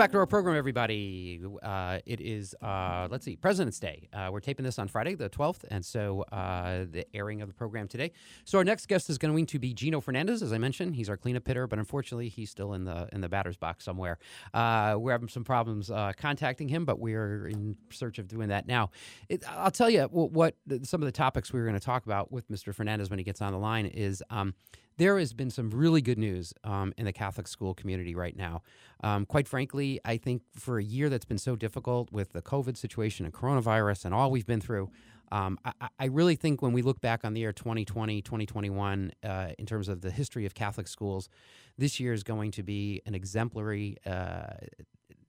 Back to our program, everybody. Uh, it is, uh, let's see, President's Day. Uh, we're taping this on Friday, the 12th, and so uh, the airing of the program today. So our next guest is going to be Gino Fernandez, as I mentioned. He's our cleanup hitter, but unfortunately, he's still in the in the batter's box somewhere. Uh, we're having some problems uh, contacting him, but we're in search of doing that now. It, I'll tell you what, what, some of the topics we were going to talk about with Mr. Fernandez when he gets on the line is. Um, there has been some really good news um, in the Catholic school community right now. Um, quite frankly, I think for a year that's been so difficult with the COVID situation and coronavirus and all we've been through, um, I, I, really think when we look back on the year 2020, 2021, uh, in terms of the history of Catholic schools, this year is going to be an exemplary uh,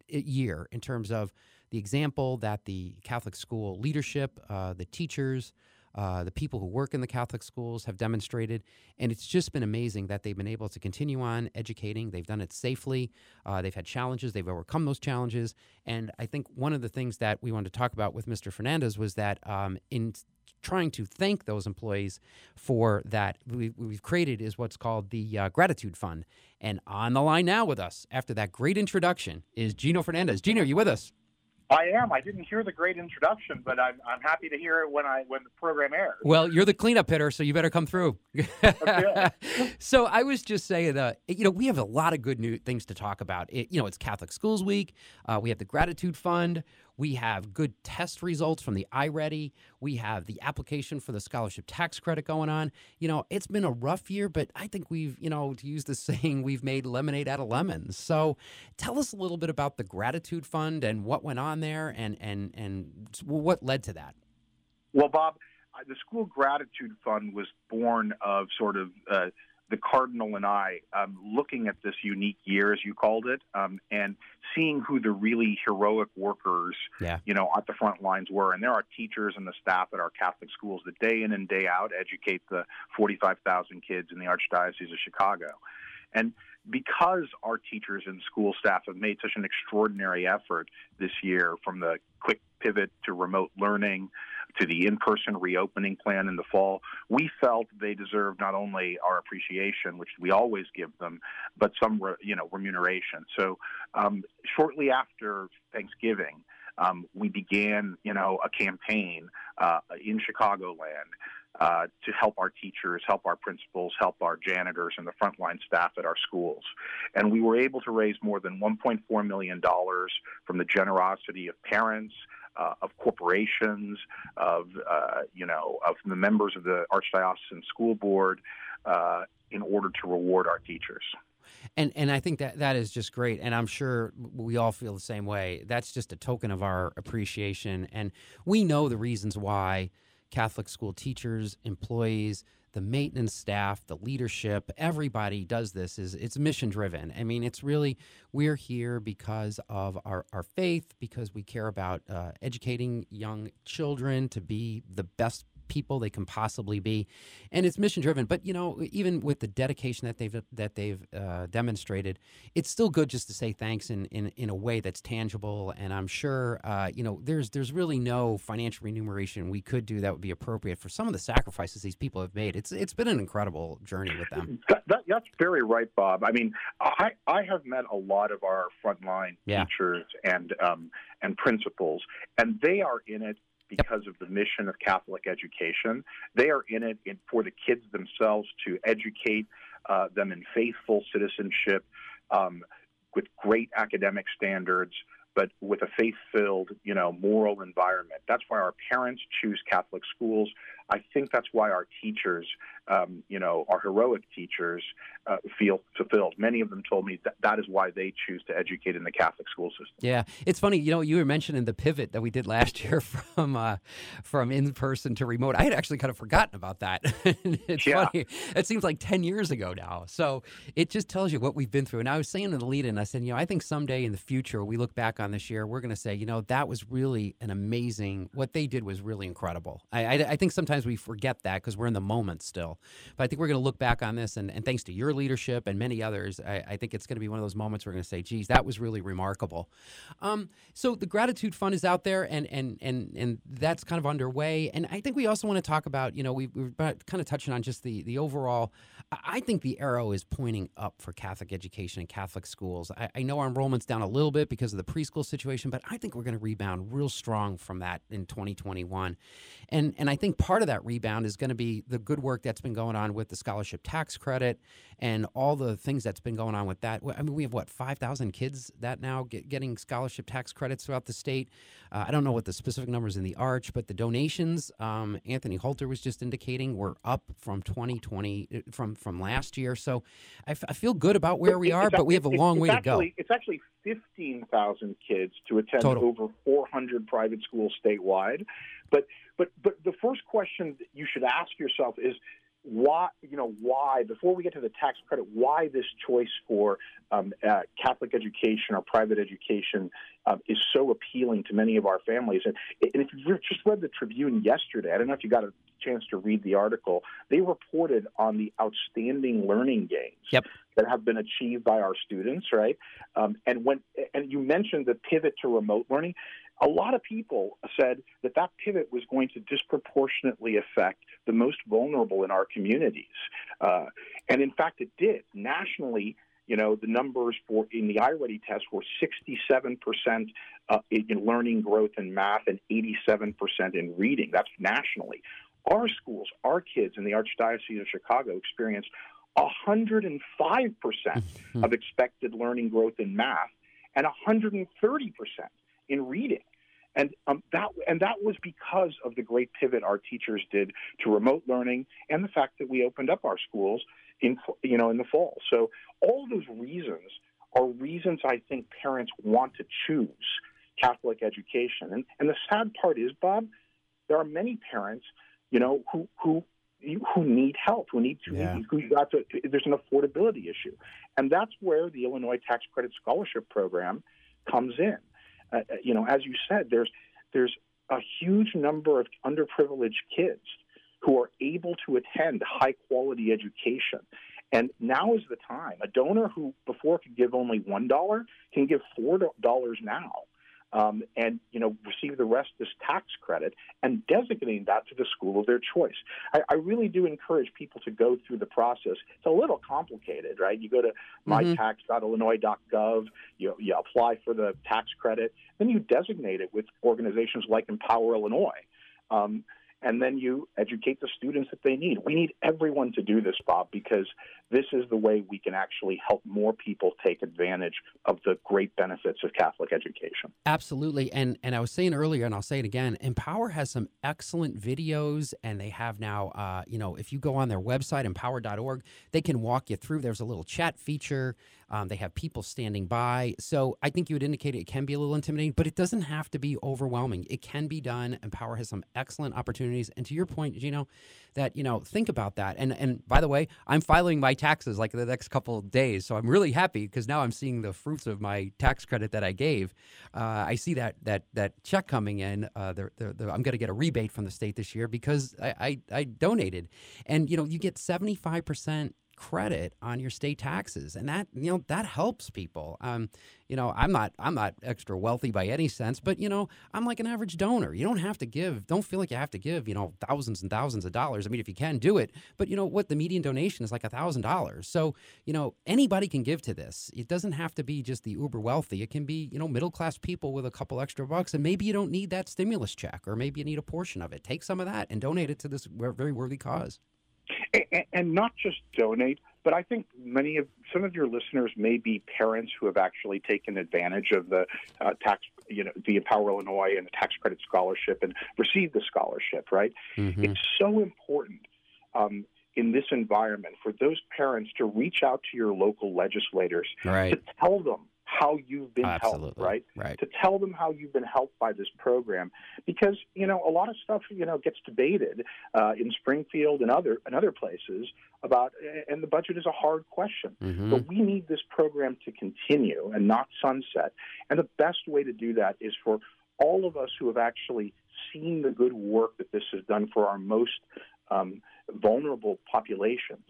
year in terms of the example that the Catholic school leadership, uh, the teachers, uh, the people who work in the Catholic schools have demonstrated. And it's just been amazing that they've been able to continue on educating. They've done it safely. Uh, they've had challenges, they've overcome those challenges. And I think one of the things that we wanted to talk about with Mr. Fernandez was that um, in trying to thank those employees for that we, have created is what's called the uh, gratitude fund and on the line now with us after that great introduction is gino fernandez gino are you with us I am. I didn't hear the great introduction, but I'm, I'm happy to hear it when I when the program airs. Well, you're the cleanup hitter, so you better come through. so I was just saying, uh, you know, we have a lot of good new things to talk about. It, you know, it's Catholic Schools Week. Uh, we have the Gratitude Fund. We have good test results from the iReady. We have the application for the scholarship tax credit going on. You know, it's been a rough year, but I think we've, you know, to use the saying, we've made lemonade out of lemons. So tell us a little bit about the Gratitude Fund and what went on there and, and, and what led to that. Well, Bob, the School Gratitude Fund was born of sort of uh, the Cardinal and I um, looking at this unique year, as you called it, um, and seeing who the really heroic workers, yeah. you know, at the front lines were. And there are teachers and the staff at our Catholic schools that day in and day out educate the 45,000 kids in the Archdiocese of Chicago. And because our teachers and school staff have made such an extraordinary effort this year from the quick pivot to remote learning to the in-person reopening plan in the fall, we felt they deserved not only our appreciation, which we always give them, but some you know remuneration. So um, shortly after Thanksgiving, um, we began you know a campaign uh, in Chicagoland. Uh, to help our teachers, help our principals, help our janitors and the frontline staff at our schools. And we were able to raise more than $1.4 million from the generosity of parents, uh, of corporations, of uh, you know, of the members of the Archdiocesan School Board, uh, in order to reward our teachers. And and I think that that is just great, and I'm sure we all feel the same way. That's just a token of our appreciation, and we know the reasons why Catholic school teachers, employees, the maintenance staff, the leadership, everybody does this is it's mission driven. I mean, it's really we're here because of our, our faith, because we care about uh, educating young children to be the best people they can possibly be, and it's mission driven. But you know, even with the dedication that they've that they've uh, demonstrated, it's still good just to say thanks in in, in a way that's tangible. And I'm sure uh, you know there's there's really no financial remuneration we could do that would be appropriate for some of the sacrifices these people have made. It's it's been an incredible journey with them. That, that, that's very right, Bob. I mean, I I have met a lot of our frontline yeah. teachers and um, and principals, and they are in it because of the mission of Catholic education. They are in it in, for the kids themselves to educate uh, them in faithful citizenship um, with great academic standards, but with a faith-filled, you know, moral environment. That's why our parents choose Catholic schools. I think that's why our teachers, um, you know, our heroic teachers, uh, feel fulfilled. Many of them told me that that is why they choose to educate in the Catholic school system. Yeah, it's funny. You know, you were mentioning the pivot that we did last year from uh, from in person to remote. I had actually kind of forgotten about that. it's yeah. funny. It seems like ten years ago now. So it just tells you what we've been through. And I was saying in the lead-in, I said, you know, I think someday in the future we look back on this year, we're going to say, you know, that was really an amazing. What they did was really incredible. I, I, I think sometimes sometimes we forget that because we're in the moment still. But I think we're going to look back on this, and, and thanks to your leadership and many others, I, I think it's going to be one of those moments we're going to say, geez, that was really remarkable. Um, so the Gratitude Fund is out there, and, and, and, and that's kind of underway. And I think we also want to talk about, you know, we, we're kind of touching on just the, the overall, I think the arrow is pointing up for Catholic education and Catholic schools. I, I know our enrollment's down a little bit because of the preschool situation, but I think we're going to rebound real strong from that in 2021. And, and I think part of that rebound is going to be the good work that's been going on with the scholarship tax credit and all the things that's been going on with that. I mean, we have what, 5,000 kids that now get, getting scholarship tax credits throughout the state. Uh, I don't know what the specific numbers in the arch, but the donations, um, Anthony Holter was just indicating, were up from 2020, uh, from, from last year. So I, f- I feel good about where we are, but we have a long way to go. It's actually 15,000 kids to attend Total. over 400 private schools statewide. But, but, but the first question that you should ask yourself is, why you know why before we get to the tax credit why this choice for um, uh, Catholic education or private education um, is so appealing to many of our families. And, and if you just read the Tribune yesterday I don't know if you got a chance to read the article they reported on the outstanding learning gains Yep. that have been achieved by our students right? Um, and when and you mentioned the pivot to remote learning a lot of people said that that pivot was going to disproportionately affect the most vulnerable in our communities. Uh, and in fact, it did. Nationally, you know, the numbers for in the iReady test were 67% uh, in learning growth in math and 87% in reading. That's nationally. Our schools, our kids in the Archdiocese of Chicago experienced 105% of expected learning growth in math and 130% in reading. And um, that and that was because of the great pivot our teachers did to remote learning and the fact that we opened up our schools in you know in the fall. So all those reasons are reasons I think parents want to choose Catholic education. And and the sad part is, Bob, there are many parents, you know, who who who need help, who need to, Yeah. who got to. There's an affordability issue, and that's where the Illinois Tax Credit Scholarship Program comes in. Uh, uh, you know, as you said, there's there's a huge number of underprivileged kids who are able to attend high quality education. And now is the time. A donor who before could give only one dollar can give four dollars now, um, and you know receive the rest as tax credit and designating that to the school of their choice. I, I really do encourage people to go through the process. It's a little complicated, right? You go to Mhm. mytax.illinois.gov, you, you apply for the tax credit, then you designate it with organizations like Empower Illinois. Um, and then you educate the students that they need. We need everyone to do this, Bob, because this is the way we can actually help more people take advantage of the great benefits of Catholic education. Absolutely. And and I was saying earlier, and I'll say it again, Empower has some excellent videos, and they have now, uh, you know, if you go on their website, empower.org, they can walk you through. There's a little chat feature. Um, they have people standing by. So I think you would indicate it can be a little intimidating, but it doesn't have to be overwhelming. It can be done. Empower has some excellent opportunities. And to your point, Gino, that, you know, think about that. And and by the way, I'm filing my taxes like the next couple of days. So I'm really happy because now I'm seeing the fruits of my tax credit that I gave. Uh, I see that that that check coming in. Uh, the, the, the, I'm going to get a rebate from the state this year because I, I, I donated. And, you know, you get 75% credit on your state taxes. And that you know that helps people. Um you know i'm not i'm not extra wealthy by any sense but you know i'm like an average donor. You don't have to give don't feel like you have to give you know thousands and thousands of dollars. I mean if you can do it. But you know what? The median donation is like a thousand dollars. So you know anybody can give to this. It doesn't have to be just the uber wealthy. It can be you know middle class people with a couple extra bucks and maybe you don't need that stimulus check or maybe you need a portion of it. Take some of that and donate it to this very worthy cause and, and not just donate, but I think many of some of your listeners may be parents who have actually taken advantage of the uh, tax, you know, the Empower Illinois and the tax credit scholarship and received the scholarship. Right? Mhm. It's so important um, in this environment for those parents to reach out to your local legislators right to tell them how you've been helped. Right? right to tell them how you've been helped by this program because you know a lot of stuff you know gets debated uh, in Springfield and other and other places about and the budget is a hard question Mhm. but we need this program to continue and not sunset and the best way to do that is for all of us who have actually seen the good work that this has done for our most um, vulnerable populations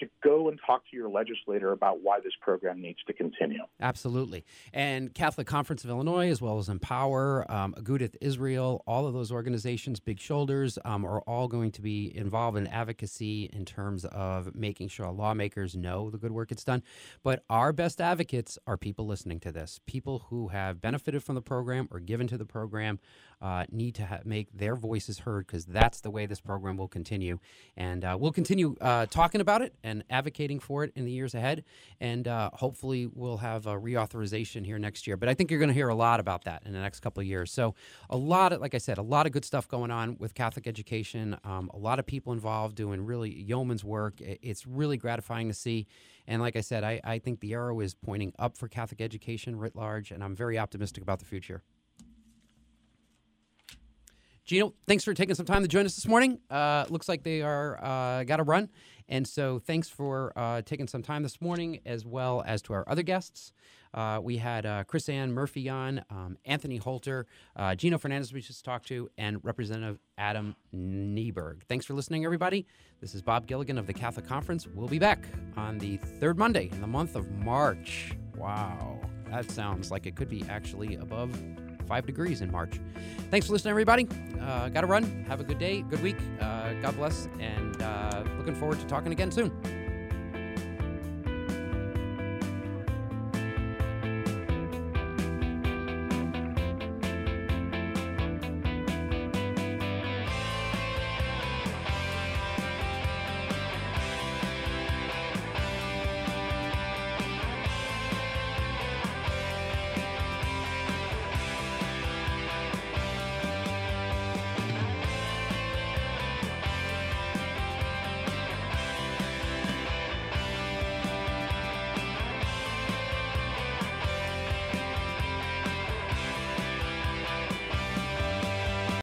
to go and talk to your legislator about why this program needs to continue. Absolutely. And Catholic Conference of Illinois, as well as Empower, um, Agudath Israel, all of those organizations, Big Shoulders, um, are all going to be involved in advocacy in terms of making sure lawmakers know the good work it's done. But our best advocates are people listening to this, people who have benefited from the program or given to the program. Uh, need to ha- make their voices heard because that's the way this program will continue. And uh, we'll continue uh, talking about it and advocating for it in the years ahead. And uh, hopefully, we'll have a reauthorization here next year. But I think you're going to hear a lot about that in the next couple of years. So, a lot of, like I said, a lot of good stuff going on with Catholic education. Um, a lot of people involved doing really yeoman's work. It's really gratifying to see. And like I said, I, I think the arrow is pointing up for Catholic education writ large, and I'm very optimistic about the future. Gino, thanks for taking some time to join us this morning. Uh, looks like they are uh, got to run, and so thanks for uh, taking some time this morning, as well as to our other guests. Uh, we had uh, Chris Ann Murphy on, um, Anthony Holter, uh, Gino Fernandez, we just talked to, and Representative Adam Niemerg. Thanks for listening, everybody. This is Bob Gilligan of the Catholic Conference. We'll be back on the third Monday in the month of March. Wow, that sounds like it could be actually above five degrees in March. Thanks for listening, everybody. Uh, Got to run. Have a good day, good week. Uh, God bless, and uh, looking forward to talking again soon.